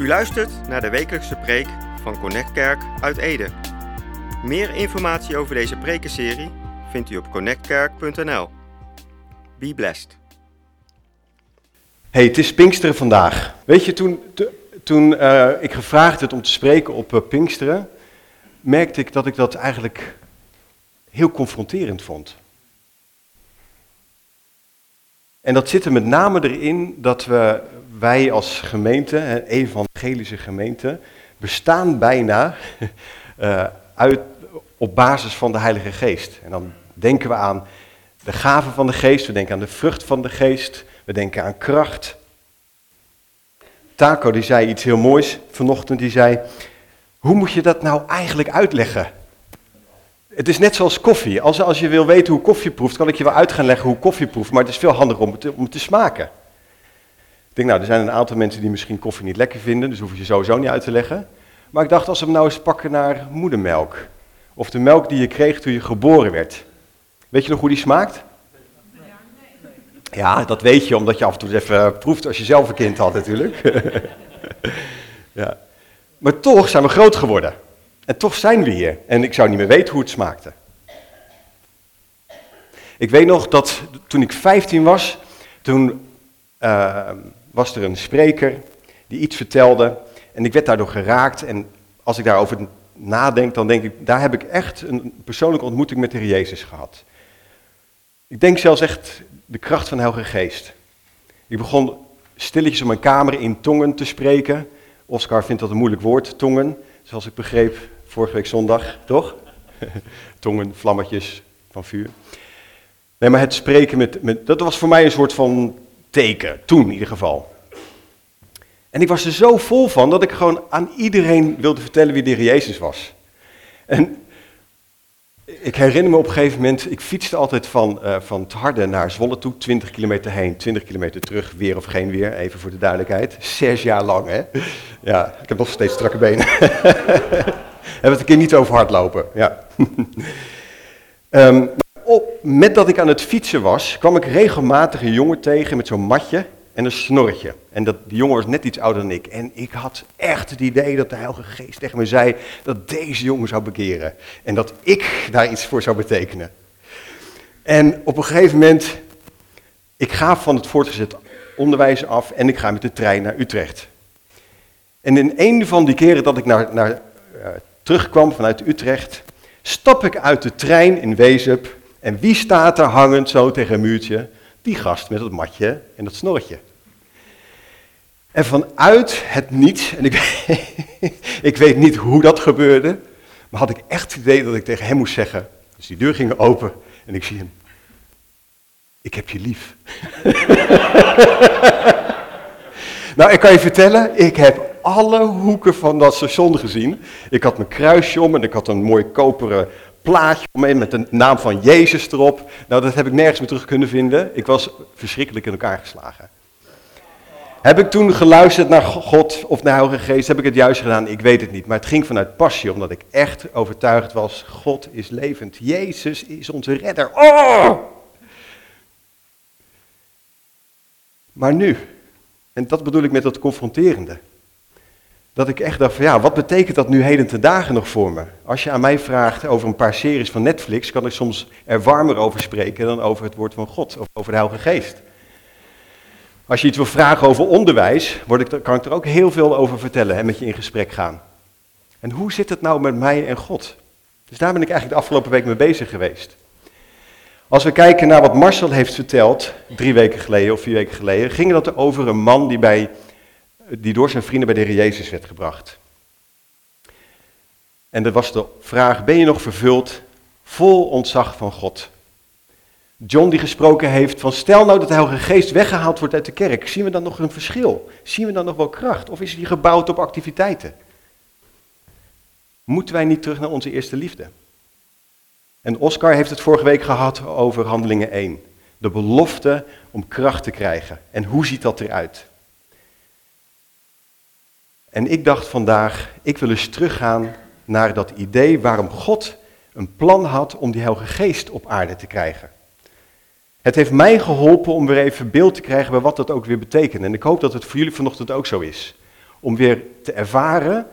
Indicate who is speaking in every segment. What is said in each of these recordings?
Speaker 1: U luistert naar de wekelijkse preek van Connect Kerk uit Ede. Meer informatie over deze prekenserie vindt u op connectkerk.nl. Be blessed.
Speaker 2: Hey, het is Pinksteren vandaag. Weet je, toen, toen eh, ik gevraagd werd om te spreken op eh, Pinksteren, merkte ik dat ik dat eigenlijk heel confronterend vond. En dat zit er met name erin dat we, wij als gemeente, hè, evangelische gemeente, bestaan bijna eh, uit, op basis van de Heilige Geest. En dan denken we aan de gaven van de Geest, we denken aan de vrucht van de Geest, we denken aan kracht. Taco die zei iets heel moois vanochtend, die zei, hoe moet je dat nou eigenlijk uitleggen? Het is net zoals koffie. Als, als je wil weten hoe koffie proeft, kan ik je wel uit gaan leggen hoe koffie proeft, maar het is veel handiger om om het te smaken. Ik denk, nou, er zijn een aantal mensen die misschien koffie niet lekker vinden, dus hoef je sowieso niet uit te leggen. Maar ik dacht, als we hem nou eens pakken naar moedermelk. Of de melk die je kreeg toen je geboren werd. Weet je nog hoe die smaakt? Ja, dat weet je, omdat je af en toe even proeft als je zelf een kind had natuurlijk. ja. Maar toch zijn we groot geworden. En toch zijn we hier. En ik zou niet meer weten hoe het smaakte. Ik weet nog dat toen ik 15 was, toen eh, was er een spreker die iets vertelde. En ik werd daardoor geraakt. En als ik daarover nadenk, dan denk ik, daar heb ik echt een persoonlijke ontmoeting met de Heer Jezus gehad. Ik denk zelfs echt de kracht van de Heilige Geest. Ik begon stilletjes op mijn kamer in tongen te spreken. Oscar vindt dat een moeilijk woord, tongen. Zoals ik begreep vorige week zondag, toch? tongen, vlammetjes van vuur. Nee, maar het spreken met, met... Dat was voor mij een soort van teken, toen in ieder geval. En ik was er zo vol van dat ik gewoon aan iedereen wilde vertellen wie de Heer Jezus was. En ik herinner me op een gegeven moment, ik fietste altijd van, eh van het Harde naar Zwolle toe, 20 kilometer heen, 20 kilometer terug, weer of geen weer, even voor de duidelijkheid. Zes jaar lang, hè? Ja, ik heb nog steeds strakke benen. Hebben we het een keer niet over hardlopen, ja. Ehm, op, met dat ik aan het fietsen was, kwam ik regelmatig een jongen tegen met zo'n matje en een snorretje. En dat, die jongen was net iets ouder dan ik. En ik had echt het idee dat de Heilige Geest tegen me zei dat deze jongen zou bekeren. En dat ik daar iets voor zou betekenen. En op een gegeven moment, ik ga van het voortgezet onderwijs af en ik ga met de trein naar Utrecht. En in een van die keren dat ik naar, naar, eh, terugkwam vanuit Utrecht, stap ik uit de trein in Wezep. En wie staat er hangend zo tegen een muurtje? Die gast met dat matje en dat snorretje. En vanuit het niets, en ik, ik weet niet hoe dat gebeurde, maar had ik echt het idee dat ik tegen hem moest zeggen. Dus die deur ging open en ik zie hem. Ik heb je lief. nou, ik kan je vertellen, ik heb alle hoeken van dat station gezien. Ik had mijn kruisje om en ik had een mooi koperen plaatje met de naam van Jezus erop. Nou, dat heb ik nergens meer terug kunnen vinden. Ik was verschrikkelijk in elkaar geslagen. Heb ik toen geluisterd naar God of naar Heilige Geest? Heb ik het juist gedaan? Ik weet het niet. Maar het ging vanuit passie, omdat ik echt overtuigd was: God is levend. Jezus is onze redder. Oh! Maar nu, en dat bedoel ik met dat confronterende. Dat ik echt dacht van ja, wat betekent dat nu heden te dagen nog voor me? Als je aan mij vraagt over een paar series van Netflix, kan ik soms er warmer over spreken dan over het woord van God of over de Heilige Geest. Als je iets wil vragen over onderwijs, word ik, kan ik er ook heel veel over vertellen en met je in gesprek gaan. En hoe zit het nou met mij en God? Dus daar ben ik eigenlijk de afgelopen week mee bezig geweest. Als we kijken naar wat Marcel heeft verteld, drie weken geleden of vier weken geleden, ging dat over een man die, bij, die door zijn vrienden bij de Heer Jezus werd gebracht. En dat was de vraag, ben je nog vervuld vol ontzag van God? John die gesproken heeft van stel nou dat de Heilige Geest weggehaald wordt uit de kerk, zien we dan nog een verschil? Zien we dan nog wel kracht? Of is die gebouwd op activiteiten? Moeten wij niet terug naar onze eerste liefde? En Oscar heeft het vorige week gehad over handelingen 1. De belofte om kracht te krijgen. En hoe ziet dat eruit? En ik dacht vandaag, ik wil eens teruggaan naar dat idee waarom God een plan had om die Heilige Geest op aarde te krijgen. Het heeft mij geholpen om weer even beeld te krijgen bij wat dat ook weer betekent. En ik hoop dat het voor jullie vanochtend ook zo is. om weer te ervaren,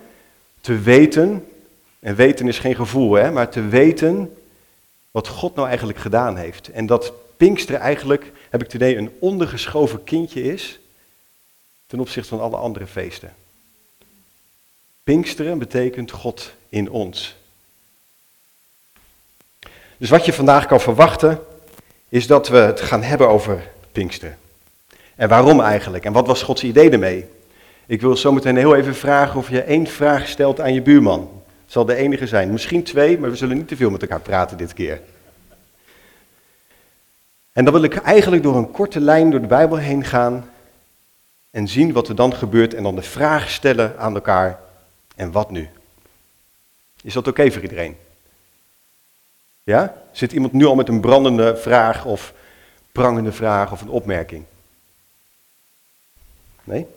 Speaker 2: te weten, en weten is geen gevoel, hè, maar te weten wat God nou eigenlijk gedaan heeft. En dat Pinksteren eigenlijk, heb ik idee, een ondergeschoven kindje is ten opzichte van alle andere feesten. Pinksteren betekent God in ons. Dus wat je vandaag kan verwachten, is dat we het gaan hebben over Pinksteren. En waarom eigenlijk? En wat was Gods idee ermee? Ik wil zometeen heel even vragen of je één vraag stelt aan je buurman. Het zal de enige zijn. Misschien twee, maar we zullen niet te veel met elkaar praten dit keer. En dan wil ik eigenlijk door een korte lijn door de Bijbel heen gaan en zien wat er dan gebeurt en dan de vraag stellen aan elkaar, en wat nu? Is dat oké voor iedereen? Ja? Zit iemand nu al met een brandende vraag of prangende vraag of een opmerking? Nee?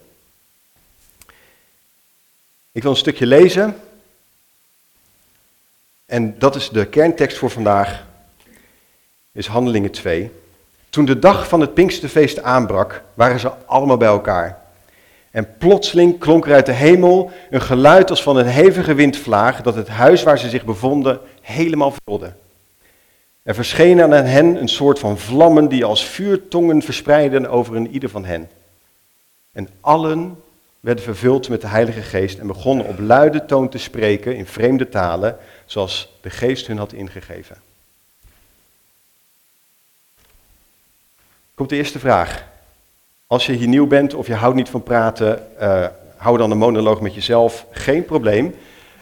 Speaker 2: Ik wil een stukje lezen. En dat is de kerntekst voor vandaag. Is Handelingen 2. Toen de dag van het Pinksterfeest aanbrak, waren ze allemaal bij elkaar. En plotseling klonk er uit de hemel een geluid als van een hevige windvlaag dat het huis waar ze zich bevonden helemaal vulde. Er verschenen aan hen een soort van vlammen die als vuurtongen verspreidden over een ieder van hen. En allen werden vervuld met de Heilige Geest en begonnen op luide toon te spreken in vreemde talen, zoals de Geest hun had ingegeven. Komt de eerste vraag. Als je hier nieuw bent of je houdt niet van praten, uh, hou dan een monoloog met jezelf. Geen probleem.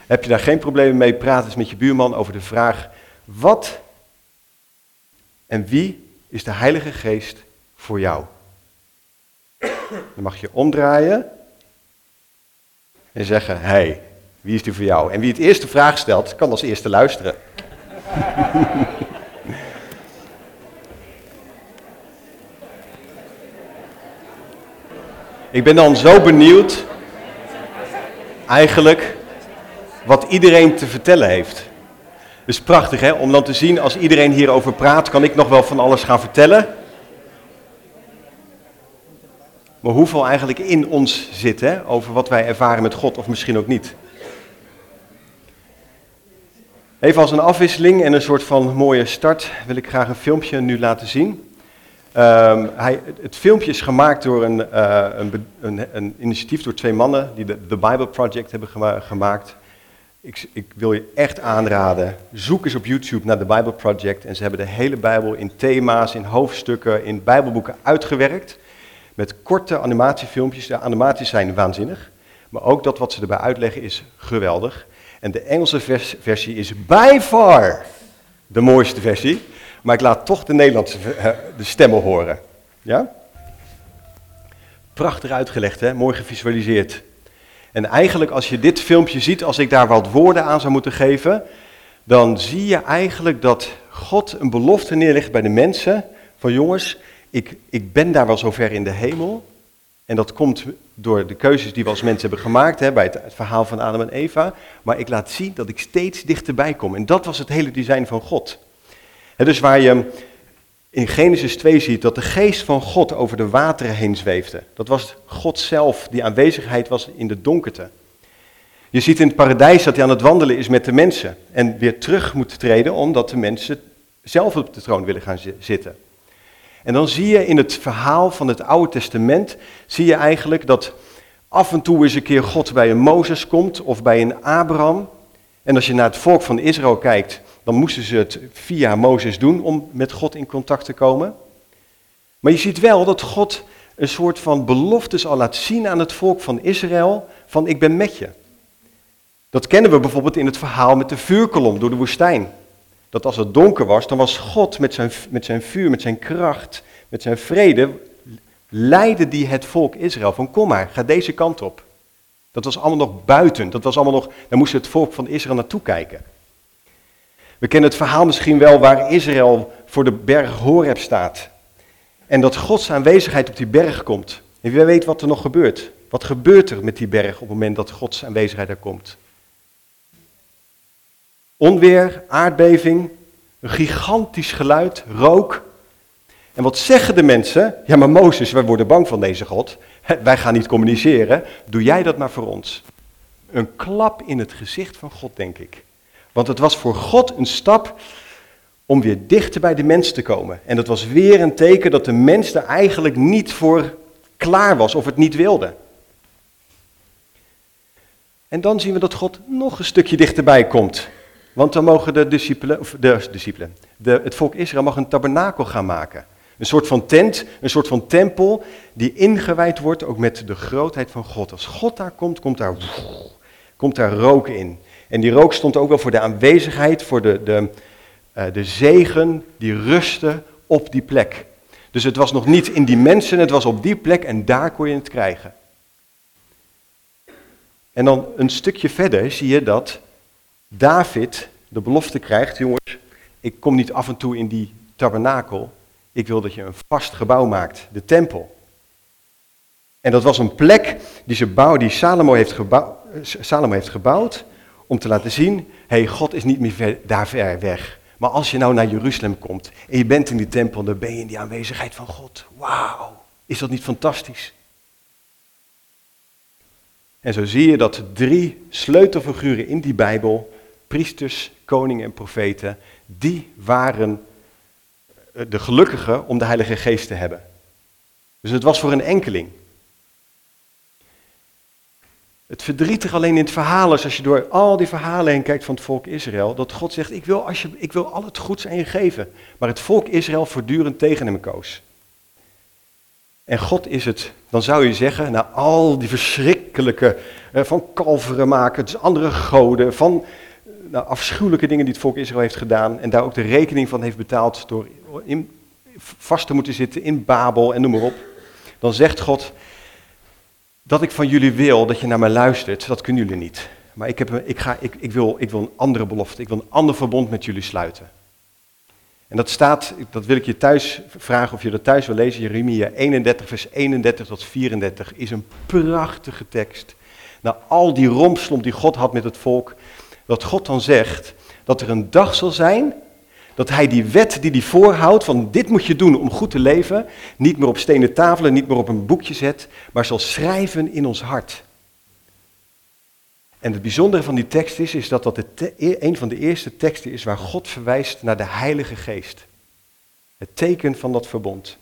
Speaker 2: Heb je daar geen probleem mee, praat eens met je buurman over de vraag: wat en wie is de Heilige Geest voor jou? Dan mag je omdraaien en zeggen: hey, wie is die voor jou? En wie het eerste vraag stelt, kan als eerste luisteren. Ik ben dan zo benieuwd, eigenlijk, wat iedereen te vertellen heeft. Is prachtig hè, om dan te zien, als iedereen hierover praat, kan ik nog wel van alles gaan vertellen. Maar hoeveel eigenlijk in ons zit hè, over wat wij ervaren met God, of misschien ook niet. Even als een afwisseling en een soort van mooie start wil ik graag een filmpje nu laten zien. Um, hij, het filmpje is gemaakt door een, uh, een, een, een, initiatief door twee mannen die de Bible Project hebben gemaakt. Ik, ik, wil je echt aanraden, zoek eens op YouTube naar The Bible Project. En ze hebben de hele Bijbel in thema's, in hoofdstukken, in Bijbelboeken uitgewerkt. Met korte animatiefilmpjes. De animaties zijn waanzinnig. Maar ook dat wat ze erbij uitleggen is geweldig. En de Engelse versie is by far de mooiste versie. Maar ik laat toch de Nederlandse eh, de stemmen horen. Ja? Prachtig uitgelegd, hè? mooi gevisualiseerd. En eigenlijk als je dit filmpje ziet, als ik daar wat woorden aan zou moeten geven, dan zie je eigenlijk dat God een belofte neerlegt bij de mensen van jongens, ik, ik ben daar wel zover in de hemel. En dat komt door de keuzes die we als mensen hebben gemaakt hè, bij het, het, verhaal van Adam en Eva. Maar ik laat zien dat ik steeds dichterbij kom. En dat was het hele design van God. Dus waar je in Genesis 2 ziet dat de geest van God over de wateren heen zweefde. Dat was God zelf, die aanwezigheid was in de donkerte. Je ziet in het paradijs dat hij aan het wandelen is met de mensen. En weer terug moet treden omdat de mensen zelf op de troon willen gaan zitten. En dan zie je in het verhaal van het Oude Testament, zie je eigenlijk dat af en toe eens een keer God bij een Mozes komt of bij een Abraham. En als je naar het volk van Israël kijkt, dan moesten ze het via Mozes doen om met God in contact te komen. Maar je ziet wel dat God een soort van beloftes al laat zien aan het volk van Israël, van ik ben met je. Dat kennen we bijvoorbeeld in het verhaal met de vuurkolom door de woestijn. Dat als het donker was, dan was God met zijn, met zijn vuur, met zijn kracht, met zijn vrede, leidde die het volk Israël van kom maar, ga deze kant op. Dat was allemaal nog buiten, dat was allemaal nog, daar moest het volk van Israël naartoe kijken. We kennen het verhaal misschien wel waar Israël voor de berg Horeb staat. En dat Gods aanwezigheid op die berg komt. En wie weet wat er nog gebeurt. Wat gebeurt er met die berg op het moment dat Gods aanwezigheid er komt? Onweer, aardbeving, een gigantisch geluid, rook. En wat zeggen de mensen? Ja, maar Mozes, wij worden bang van deze God. Wij gaan niet communiceren. Doe jij dat maar voor ons. Een klap in het gezicht van God, denk ik. Want het was voor God een stap om weer dichter bij de mens te komen. En dat was weer een teken dat de mens er eigenlijk niet voor klaar was of het niet wilde. En dan zien we dat God nog een stukje dichterbij komt. Want dan mogen de discipelen, of de discipelen, de, het volk Israël mag een tabernakel gaan maken. Een soort van tent, een soort van tempel die ingewijd wordt ook met de grootheid van God. Als God daar komt, komt daar, komt daar rook in. En die rook stond ook wel voor de aanwezigheid, voor de, de, uh, de zegen die rustte op die plek. Dus het was nog niet in die mensen, het was op die plek en daar kon je het krijgen. En dan een stukje verder zie je dat David de belofte krijgt, jongens, ik kom niet af en toe in die tabernakel, ik wil dat je een vast gebouw maakt, de tempel. En dat was een plek die, ze bouw, die Salomo, heeft gebouwd, Salomo heeft gebouwd om te laten zien, hey, God is niet meer ver, daar ver weg. Maar als je nou naar Jeruzalem komt en je bent in die tempel, dan ben je in die aanwezigheid van God. Wauw, is dat niet fantastisch? En zo zie je dat drie sleutelfiguren in die Bijbel, priesters, koningen en profeten, die waren de gelukkigen om de Heilige Geest te hebben. Dus het was voor een enkeling. Het verdrietig alleen in het verhaal is, als je door al die verhalen heen kijkt van het volk Israël, dat God zegt, ik wil, als je, ik wil al het goeds aan je geven. Maar het volk Israël voortdurend tegen hem koos. En God is het, dan zou je zeggen, na al die verschrikkelijke, eh, van kalveren maken, dus andere goden, van eh, nou, afschuwelijke dingen die het volk Israël heeft gedaan en daar ook de rekening van heeft betaald door vast te moeten zitten in Babel en noem maar op. Dan zegt God, dat ik van jullie wil dat je naar mij luistert, dat kunnen jullie niet. Maar ik, heb, ik, ga, ik, ik, wil, ik wil een andere belofte, ik wil een ander verbond met jullie sluiten. En dat staat, dat wil ik je thuis vragen of je dat thuis wil lezen. Jeremia 31, vers 31 tot 34 is een prachtige tekst. Na al die rompslomp die God had met het volk, dat God dan zegt dat er een dag zal zijn dat hij die wet die hij voorhoudt, van dit moet je doen om goed te leven, niet meer op stenen tafelen, niet meer op een boekje zet, maar zal schrijven in ons hart. En het bijzondere van die tekst is, is dat dat e-, een van de eerste teksten is waar God verwijst naar de Heilige Geest. Het teken van dat verbond.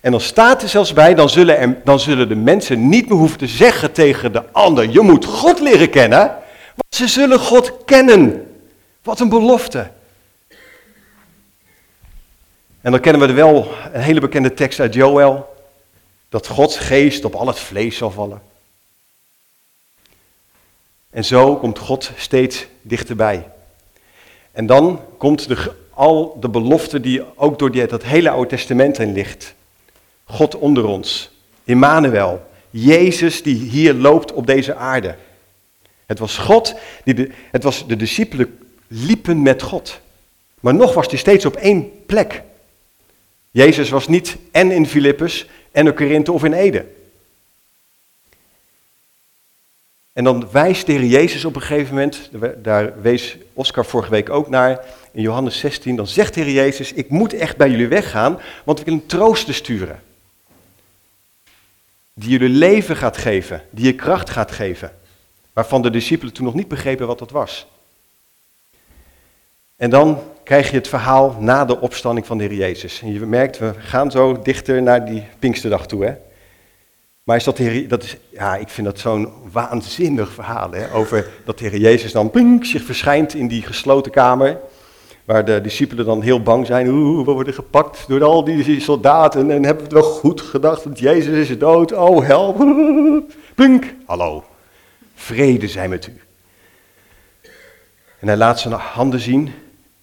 Speaker 2: En dan staat er zelfs bij, dan zullen, er, dan zullen de mensen niet meer hoeven te zeggen tegen de ander, je moet God leren kennen, want ze zullen God kennen. Wat een belofte. En dan kennen we wel een hele bekende tekst uit Joel, dat Gods geest op al het vlees zal vallen. En zo komt God steeds dichterbij. En dan komt de, al de belofte die ook door die, dat hele Oude Testament heen ligt. God onder ons, Immanuel, Jezus die hier loopt op deze aarde. Het was God, die de, het was de discipelen liepen met God. Maar nog was hij steeds op één plek. Jezus was niet en in Filippus en in Korinthe of in Ede. En dan wijst de Heer Jezus op een gegeven moment, daar wees Oscar vorige week ook naar, in Johannes 16, dan zegt de Heer Jezus, ik moet echt bij jullie weggaan, want ik wil een trooster sturen. Die jullie leven gaat geven, die je kracht gaat geven. Waarvan de discipelen toen nog niet begrepen wat dat was. En dan krijg je het verhaal na de opstanding van de Heer Jezus. En je merkt, we gaan zo dichter naar die Pinksterdag toe. Hè? Maar is dat, Heer, dat is, ja, ik vind dat zo'n waanzinnig verhaal. Hè? Over dat de Heer Jezus dan pink, zich verschijnt in die gesloten kamer. Waar de discipelen dan heel bang zijn. Oeh, we worden gepakt door al die soldaten. En hebben we het wel goed gedacht, want Jezus is dood. Oh, help. Pink, hallo. Vrede zijn met u. En hij laat zijn handen zien.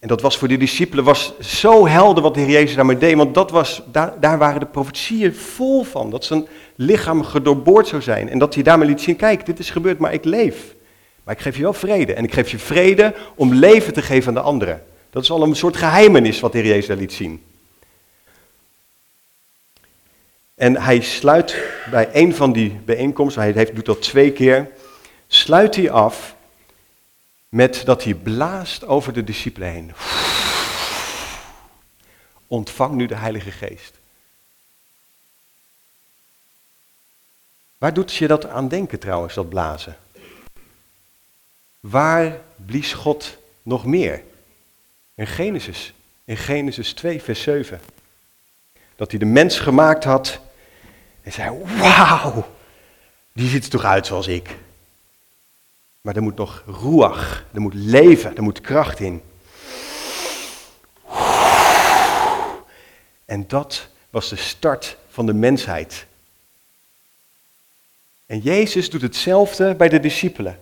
Speaker 2: En dat was voor de discipelen was zo helder wat de Heer Jezus daarmee deed. Want dat was, daar, daar waren de profetieën vol van. Dat zijn lichaam gedoorboord zou zijn. En dat hij daarmee liet zien, kijk, dit is gebeurd, maar ik leef. Maar ik geef je wel vrede. En ik geef je vrede om leven te geven aan de anderen. Dat is al een soort geheimenis wat de Heer Jezus daar liet zien. En hij sluit bij een van die bijeenkomsten, hij heeft, doet dat twee keer, sluit hij af met dat hij blaast over de discipelen heen. ontvang nu de Heilige Geest. Waar doet je dat aan denken trouwens, dat blazen? Waar blies God nog meer? In Genesis, in Genesis 2, vers 7. Dat hij de mens gemaakt had en zei, wauw, die ziet er toch uit zoals ik. Maar er moet nog ruach, er moet leven, er moet kracht in. En dat was de start van de mensheid. En Jezus doet hetzelfde bij de discipelen.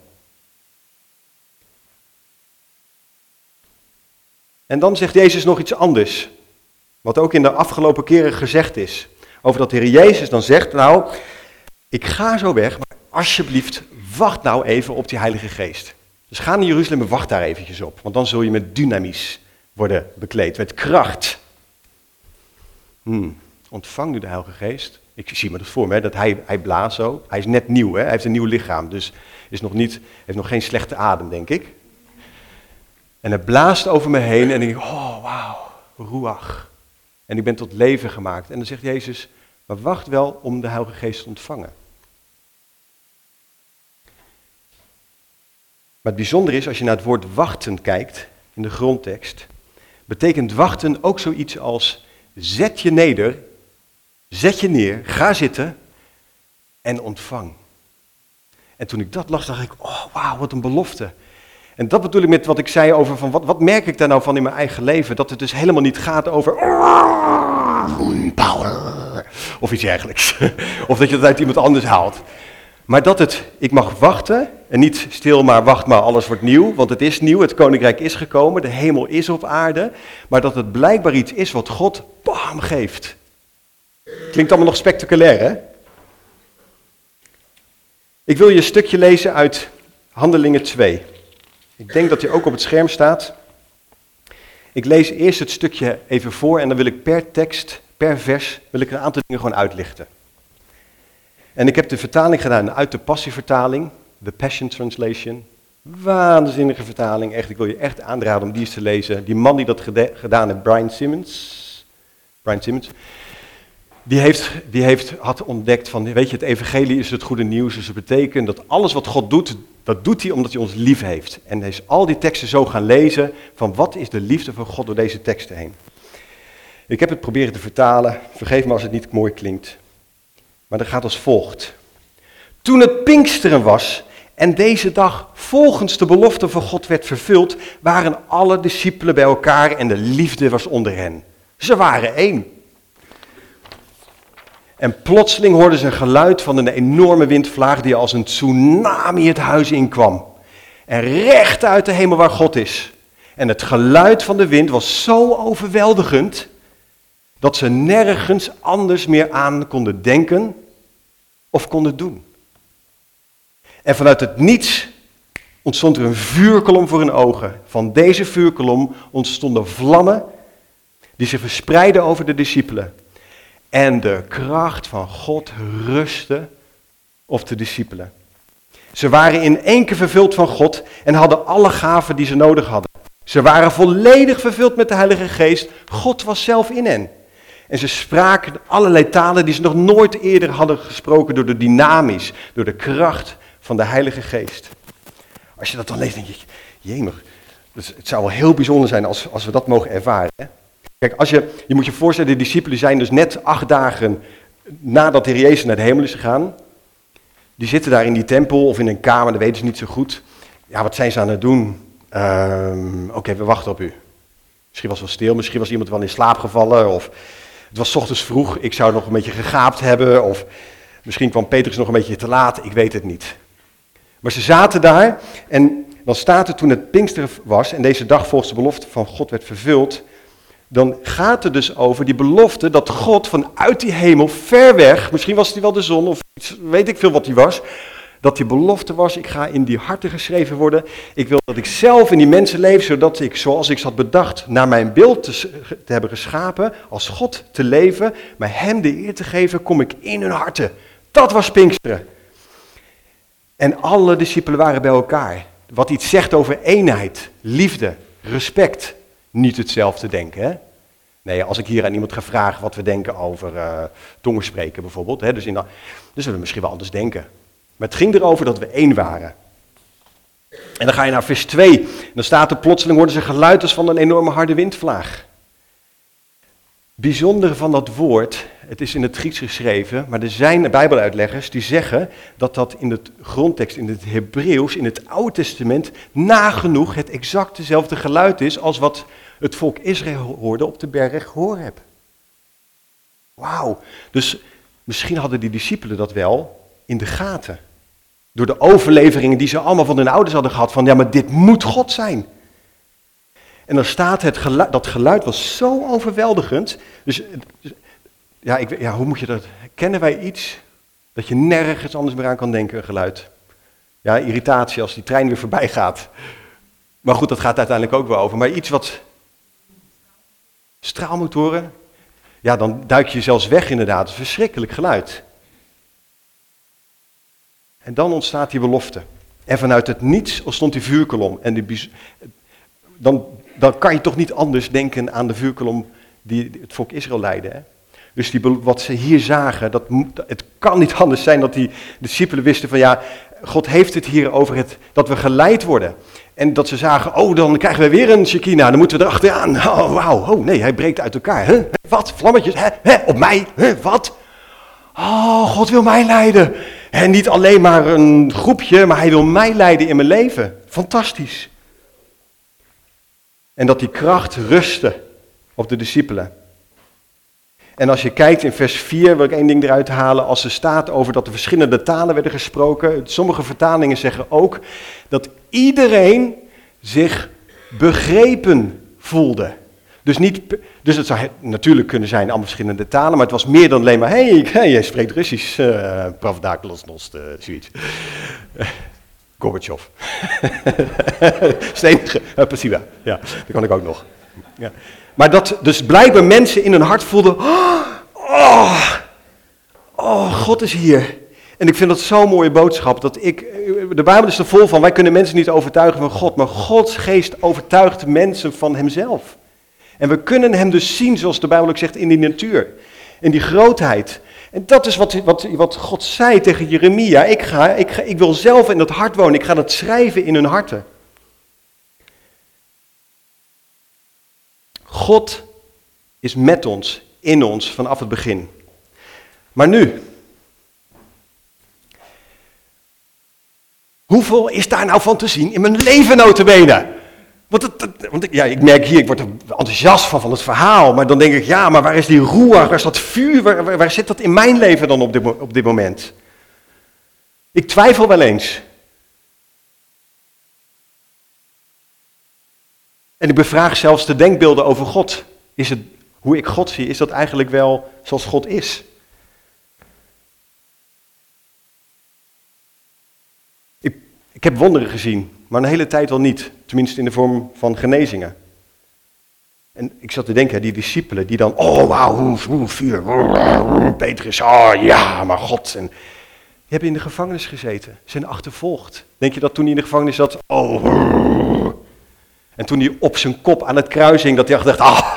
Speaker 2: En dan zegt Jezus nog iets anders. Wat ook in de afgelopen keren gezegd is. Over dat de Heer Jezus dan zegt, nou, ik ga zo weg, maar alsjeblieft, wacht nou even op die Heilige Geest. Dus ga naar Jeruzalem en wacht daar eventjes op. Want dan zul je met dynamis worden bekleed, met kracht. Hmm, ontvang nu de Heilige Geest. Ik zie me dat voor me, dat hij, hij blaast zo. Hij is net nieuw, hè? hij heeft een nieuw lichaam, dus is nog niet, heeft nog geen slechte adem, denk ik. En hij blaast over me heen en ik denk, oh wauw, ruach. En ik ben tot leven gemaakt. En dan zegt Jezus, maar wacht wel om de Heilige Geest te ontvangen. Maar het bijzondere is, als je naar het woord wachten kijkt, in de grondtekst, betekent wachten ook zoiets als zet je neder, zet je neer, ga zitten en ontvang. En toen ik dat las, dacht ik, oh wauw, wat een belofte. En dat bedoel ik met wat ik zei over van wat, wat merk ik daar nou van in mijn eigen leven? Dat het dus helemaal niet gaat over power of iets dergelijks. Of dat je dat uit iemand anders haalt. Maar dat het, ik mag wachten en niet stil maar wacht maar, alles wordt nieuw. Want het is nieuw, het koninkrijk is gekomen, de hemel is op aarde. Maar dat het blijkbaar iets is wat God bam geeft. Klinkt allemaal nog spectaculair hè? Ik wil je een stukje lezen uit Handelingen 2. Ik denk dat hij ook op het scherm staat. Ik lees eerst het stukje even voor en dan wil ik per tekst, per vers, wil ik een aantal dingen gewoon uitlichten. En ik heb de vertaling gedaan uit de passievertaling, de Passion Translation. Waanzinnige vertaling, echt. Ik wil je echt aanraden om die eens te lezen. Die man die dat gedaan heeft, Brian Simmons. Brian Simmons. Die, heeft, die heeft, had ontdekt van, weet je, het evangelie is het goede nieuws. Dus het betekent dat alles wat God doet, dat doet hij omdat hij ons lief heeft. En hij is al die teksten zo gaan lezen van wat is de liefde van God door deze teksten heen. Ik heb het proberen te vertalen, vergeef me als het niet mooi klinkt. Maar dat gaat als volgt. Toen het Pinksteren was en deze dag volgens de belofte van God werd vervuld, waren alle discipelen bij elkaar en de liefde was onder hen. Ze waren één. En plotseling hoorden ze een geluid van een enorme windvlaag die als een tsunami het huis inkwam. En recht uit de hemel waar God is. En het geluid van de wind was zo overweldigend dat ze nergens anders meer aan konden denken of konden doen. En vanuit het niets ontstond er een vuurkolom voor hun ogen. Van deze vuurkolom ontstonden vlammen die zich verspreidden over de discipelen. En de kracht van God rustte op de discipelen. Ze waren in één keer vervuld van God en hadden alle gaven die ze nodig hadden. Ze waren volledig vervuld met de Heilige Geest. God was zelf in hen. En ze spraken allerlei talen die ze nog nooit eerder hadden gesproken door de dynamisch, door de kracht van de Heilige Geest. Als je dat dan leest, denk je, jemig, dus het zou wel heel bijzonder zijn als, als we dat mogen ervaren. Hè? Kijk, als je, je moet je voorstellen, de discipelen zijn dus net acht dagen nadat de Heer Jezus naar de hemel is gegaan. Die zitten daar in die tempel of in een kamer, dat weten ze niet zo goed. Ja, wat zijn ze aan het doen? Ehm, oké, we wachten op u. Misschien was het wel stil, misschien was iemand wel in slaap gevallen. Of het was ochtends vroeg, ik zou nog een beetje gegaapt hebben. Of misschien kwam Petrus nog een beetje te laat, ik weet het niet. Maar ze zaten daar en dan staat er toen het Pinkster was en deze dag volgens de belofte van God werd vervuld dan gaat het dus over die belofte dat God vanuit die hemel, ver weg, misschien was het wel de zon of iets, weet ik veel wat die was, dat die belofte was, ik ga in die harten geschreven worden. Ik wil dat ik zelf in die mensen leef, zodat ik, zoals ik had bedacht, naar mijn beeld te, te hebben geschapen, als God te leven, maar hem de eer te geven, kom ik in hun harten. Dat was Pinksteren. En alle discipelen waren bij elkaar. Wat iets zegt over eenheid, liefde, respect, niet hetzelfde denken. Hè? Nee, als ik hier aan iemand ga vragen wat we denken over uh, tongen spreken bijvoorbeeld, hè, dus in dan zullen we misschien wel anders denken. Maar het ging erover dat we één waren. En dan ga je naar vers 2. En dan staat er plotseling worden ze geluid als van een enorme harde windvlaag. Bijzondere van dat woord, het is in het Grieks geschreven, maar er zijn bijbeluitleggers die zeggen dat dat in het grondtekst, in het Hebreeuws, in het Oude Testament, nagenoeg het exact dezelfde geluid is als wat het volk Israël hoorde op de berg Horeb. Wauw, dus misschien hadden die discipelen dat wel in de gaten. Door de overleveringen die ze allemaal van hun ouders hadden gehad, van ja, maar dit moet God zijn. En dan staat het dat geluid was zo overweldigend. Dus, ja, ik, ja, hoe moet je dat? Kennen wij iets dat je nergens anders meer aan kan denken, een geluid? Ja, irritatie als die trein weer voorbij gaat. Maar goed, dat gaat uiteindelijk ook wel over. Maar iets wat. Straalmotoren. Ja, dan duik je zelfs weg inderdaad. Een verschrikkelijk geluid. En dan ontstaat die belofte. En vanuit het niets stond die vuurkolom. En die, dan, dan kan je toch niet anders denken aan de vuurkolom die het volk Israël leidde. Hè? Dus die, wat ze hier zagen, dat, het kan niet anders zijn dat die discipelen wisten van ja, God heeft het hier over het, dat we geleid worden. En dat ze zagen, oh dan krijgen we weer een Shekinah, dan moeten we erachteraan. Oh wauw, oh nee, hij breekt uit elkaar. Huh? Wat, vlammetjes, hè? Hè? op mij, huh? wat? Oh, God wil mij leiden. En niet alleen maar een groepje, maar hij wil mij leiden in mijn leven. Fantastisch. En dat die kracht rustte op de discipelen. En als je kijkt in vers 4, wil ik één ding eruit halen, als er staat over dat er verschillende talen werden gesproken. Sommige vertalingen zeggen ook dat iedereen zich begrepen voelde. Dus, niet, dus het zou natuurlijk kunnen zijn allemaal verschillende talen, maar het was meer dan alleen maar, hé, hey, jij spreekt Russisch, uh, Pravdaklos, uh, zoiets. Gorbachev. Stenige, uh, ja, dat kan ik ook nog. Ja. Maar dat dus blijkbaar mensen in hun hart voelden, oh, oh, God is hier. En ik vind dat zo'n mooie boodschap, dat ik, de Bijbel is er vol van, wij kunnen mensen niet overtuigen van God, maar Gods geest overtuigt mensen van hemzelf. En we kunnen hem dus zien, zoals de Bijbel ook zegt, in die natuur. In die grootheid. En dat is wat, wat, wat God zei tegen Jeremia. Ik, ga, ik, ga, ik wil zelf in dat hart wonen. Ik ga dat schrijven in hun harten. God is met ons, in ons, vanaf het begin. Maar nu. Hoeveel is daar nou van te zien in mijn leven notabene? Want, want ja, ik merk hier, ik word er enthousiast van, van het verhaal. Maar dan denk ik, ja, maar waar is die roer, waar is dat vuur, waar, waar, zit dat in mijn leven dan op dit, op dit moment? Ik twijfel wel eens. En ik bevraag zelfs de denkbeelden over God. Is het, hoe ik God zie, is dat eigenlijk wel zoals God is? Ik, ik heb wonderen gezien maar een hele tijd al niet. Tenminste in de vorm van genezingen. En ik zat te denken, die discipelen die dan, oh wauw, vuur, Petrus, oh ja, maar God. En hebben in de gevangenis gezeten, zijn achtervolgd. Denk je dat toen hij in de gevangenis zat, oh. En toen hij op zijn kop aan het kruis hing, dat hij dacht, ah.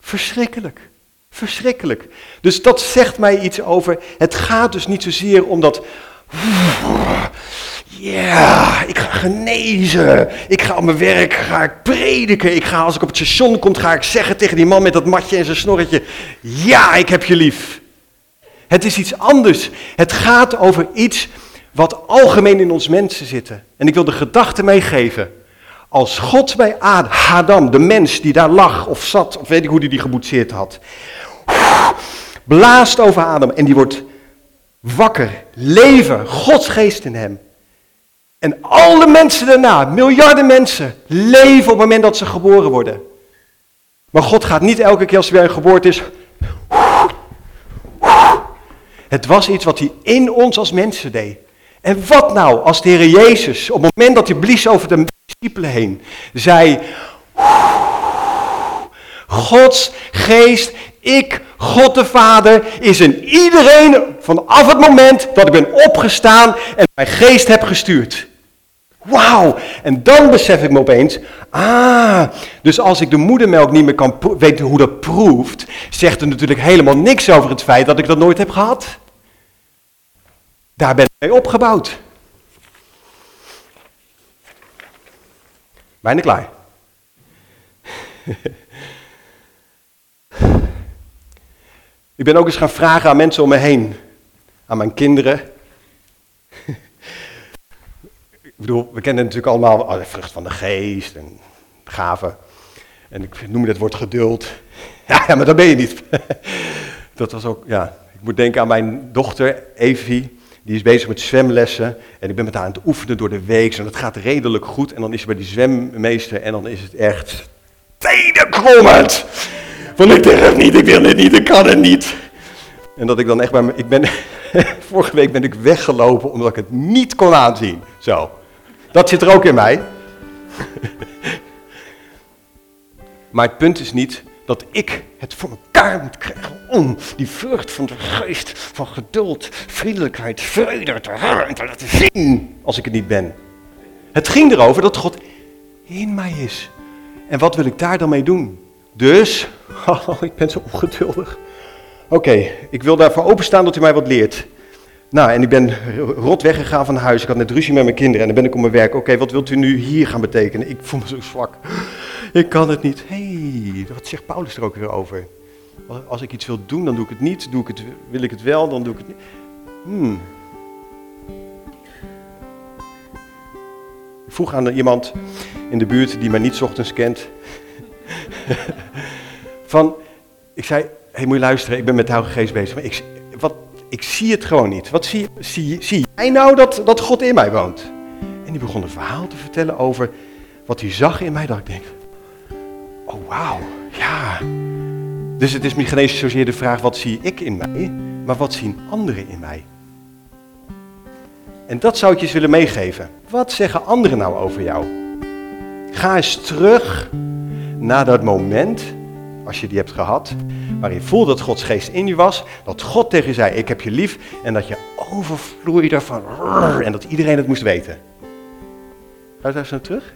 Speaker 2: Verschrikkelijk. Verschrikkelijk. Dus dat zegt mij iets over, het gaat dus niet zozeer om dat, ja, ik ga genezen. Ik ga op mijn werk, ga ik prediken. Ik ga, als ik op het station kom, ga ik zeggen tegen die man met dat matje en zijn snorretje. Ja, ik heb je lief. Het is iets anders. Het gaat over iets wat algemeen in ons mensen zitten. En ik wil de gedachte meegeven. Als God bij Adam, de mens die daar lag of zat, of weet ik hoe die die geboetseerd had, blaast over Adam en die wordt wakker, leven, Gods geest in hem. En alle mensen daarna, miljarden mensen, leven op het moment dat ze geboren worden. Maar God gaat niet elke keer als er weer een is. Het was iets wat hij in ons als mensen deed. En wat nou als de Heer Jezus, op het moment dat hij blies over de discipelen heen, zei, Gods geest ik, God de Vader, is in iedereen vanaf het moment dat ik ben opgestaan en mijn geest heb gestuurd. Wauw! En dan besef ik me opeens, ah, dus als ik de moedermelk niet meer kan weten hoe dat proeft, zegt er natuurlijk helemaal niks over het feit dat ik dat nooit heb gehad. Daar ben ik mee opgebouwd. Bijna klaar. ik ben ook eens gaan vragen aan mensen om me heen, aan mijn kinderen. ik bedoel, we kennen natuurlijk allemaal de vrucht van de geest en gaven. En ik noem het woord geduld. Ja, maar dat ben je niet. dat was ook, ja. Ik moet denken aan mijn dochter, Evie. Die is bezig met zwemlessen. En ik ben met haar aan het oefenen door de week. En dat gaat redelijk goed. En dan is ze bij die zwemmeester. En dan is het echt tenenkrommend. Van ik durf het niet, ik wil het niet, ik kan het niet. En dat ik dan echt bij me, ik ben, vorige week ben ik weggelopen omdat ik het niet kon aanzien. Zo, dat zit er ook in mij. maar het punt is niet dat ik het voor elkaar moet krijgen om die vrucht van de geest, van geduld, vriendelijkheid, vrede te hebben en te laten zien als ik het niet ben. Het ging erover dat God in mij is. En wat wil ik daar dan mee doen? Dus, oh, ik ben zo ongeduldig. Oké, ik wil daarvoor openstaan dat u mij wat leert. Nou, en ik ben rot weggegaan van huis. Ik had net ruzie met mijn kinderen en dan ben ik op mijn werk. Oké, wat wilt u nu hier gaan betekenen? Ik voel me zo zwak. Ik kan het niet. Hey, wat zegt Paulus er ook weer over? Als ik iets wil doen, dan doe ik het niet. Doe ik het, wil ik het wel, dan doe ik het niet. Hmm. Ik vroeg aan iemand in de buurt die mij niet ochtends kent. van, ik zei, hey, moet je luisteren, ik ben met de Geest bezig. Maar ik, wat, ik zie het gewoon niet. Wat zie, zie, zie jij nou dat, dat God in mij woont? En die begon een verhaal te vertellen over wat hij zag in mij. Dat ik denk, oh wauw, ja. Dus het is niet zozeer de vraag, wat zie ik in mij? Maar wat zien anderen in mij? En dat zou ik je eens willen meegeven. Wat zeggen anderen nou over jou? Ga eens terug naar dat moment, als je die hebt gehad, waarin je voelde dat Gods geest in je was, dat God tegen je zei, ik heb je lief, en dat je overvloeide van, en dat iedereen het moest weten. Ga je daar naar terug?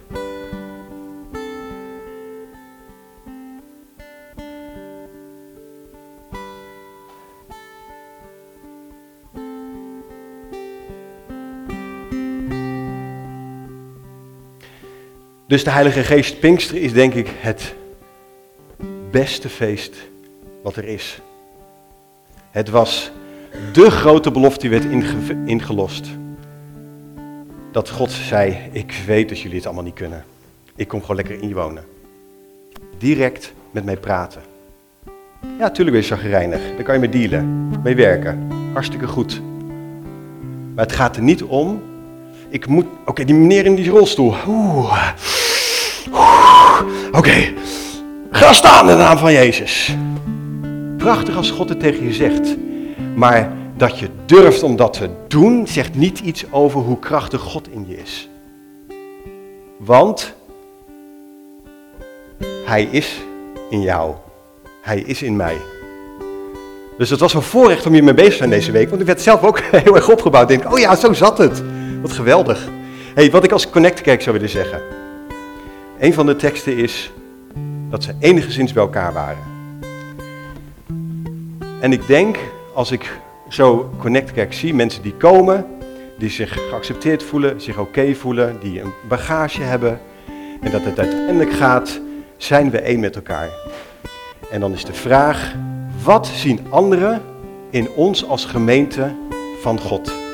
Speaker 2: Dus de Heilige Geest Pinkster is denk ik het beste feest wat er is. Het was de grote belofte die werd ingelost. Dat God zei, ik weet dat jullie het allemaal niet kunnen. Ik kom gewoon lekker in je wonen. Direct met mij praten. Ja, natuurlijk ben je chagrijnig. Daar kan je mee dealen, mee werken. Hartstikke goed. Maar het gaat er niet om. Ik moet. Oké, die meneer in die rolstoel. Oeh. Oké, ga staan in de naam van Jezus. Prachtig als God het tegen je zegt. Maar dat je durft om dat te doen, zegt niet iets over hoe krachtig God in je is. Want Hij is in jou. Hij is in mij. Dus het was een voorrecht om hier mee bezig te zijn deze week. Want ik werd zelf ook heel erg opgebouwd. Denk, oh ja, zo zat het. Wat geweldig. hey, wat ik als Connect Kerk zou willen zeggen. Een van de teksten is dat ze enigszins bij elkaar waren. En ik denk, als ik zo Connect Kerk zie, mensen die komen, die zich geaccepteerd voelen, zich oké voelen, die een bagage hebben, en dat het uiteindelijk gaat, zijn we één met elkaar. En dan is de vraag, wat zien anderen in ons als gemeente van God?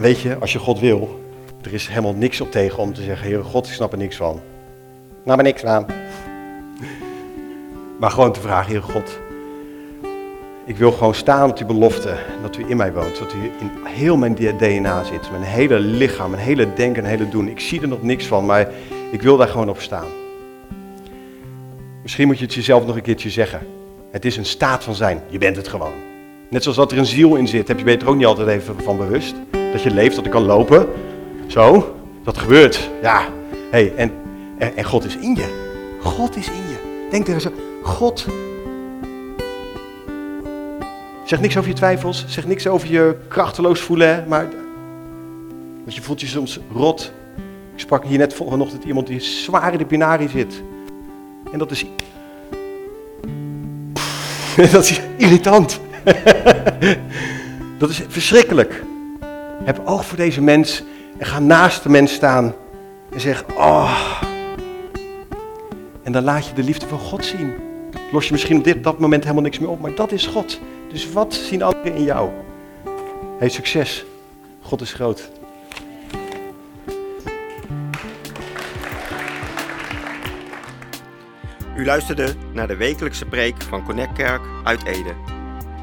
Speaker 2: Weet je, als je God wil, er is helemaal niks op tegen om te zeggen, Heer God, ik snap er niks van. Nou, maar niks aan. Maar gewoon te vragen, Heer God, ik wil gewoon staan op die belofte dat u in mij woont, dat u in heel mijn DNA zit, mijn hele lichaam, mijn hele denken en hele doen. Ik zie er nog niks van, maar ik wil daar gewoon op staan. Misschien moet je het jezelf nog een keertje zeggen. Het is een staat van zijn, je bent het gewoon. Net zoals dat er een ziel in zit, heb je beter ook niet altijd even van bewust dat je leeft, dat ik kan lopen. Zo, dat gebeurt. Ja, hey, en, en, God is in je. God is in je. Denk er eens aan. God Zeg niks over je twijfels, zeg niks over je krachteloos voelen, maar want je voelt je soms rot. Ik sprak hier net vanochtend iemand die zwaar in de binarie zit. En dat is, dat is irritant. dat is verschrikkelijk. Heb oog voor deze mens en ga naast de mens staan en zeg, oh. En dan laat je de liefde van God zien. Los je misschien op dit, dat moment helemaal niks meer op, maar dat is God. Dus wat zien anderen in jou? Hey, succes. God is groot.
Speaker 1: U luisterde naar de wekelijkse preek van Connect Kerk uit Ede.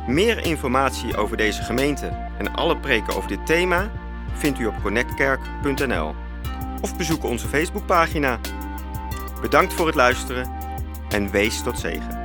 Speaker 1: Meer informatie over deze gemeente en alle preken over dit thema vindt u op connectkerk.nl of bezoek onze Facebookpagina. Bedankt voor het luisteren en wees tot zegen.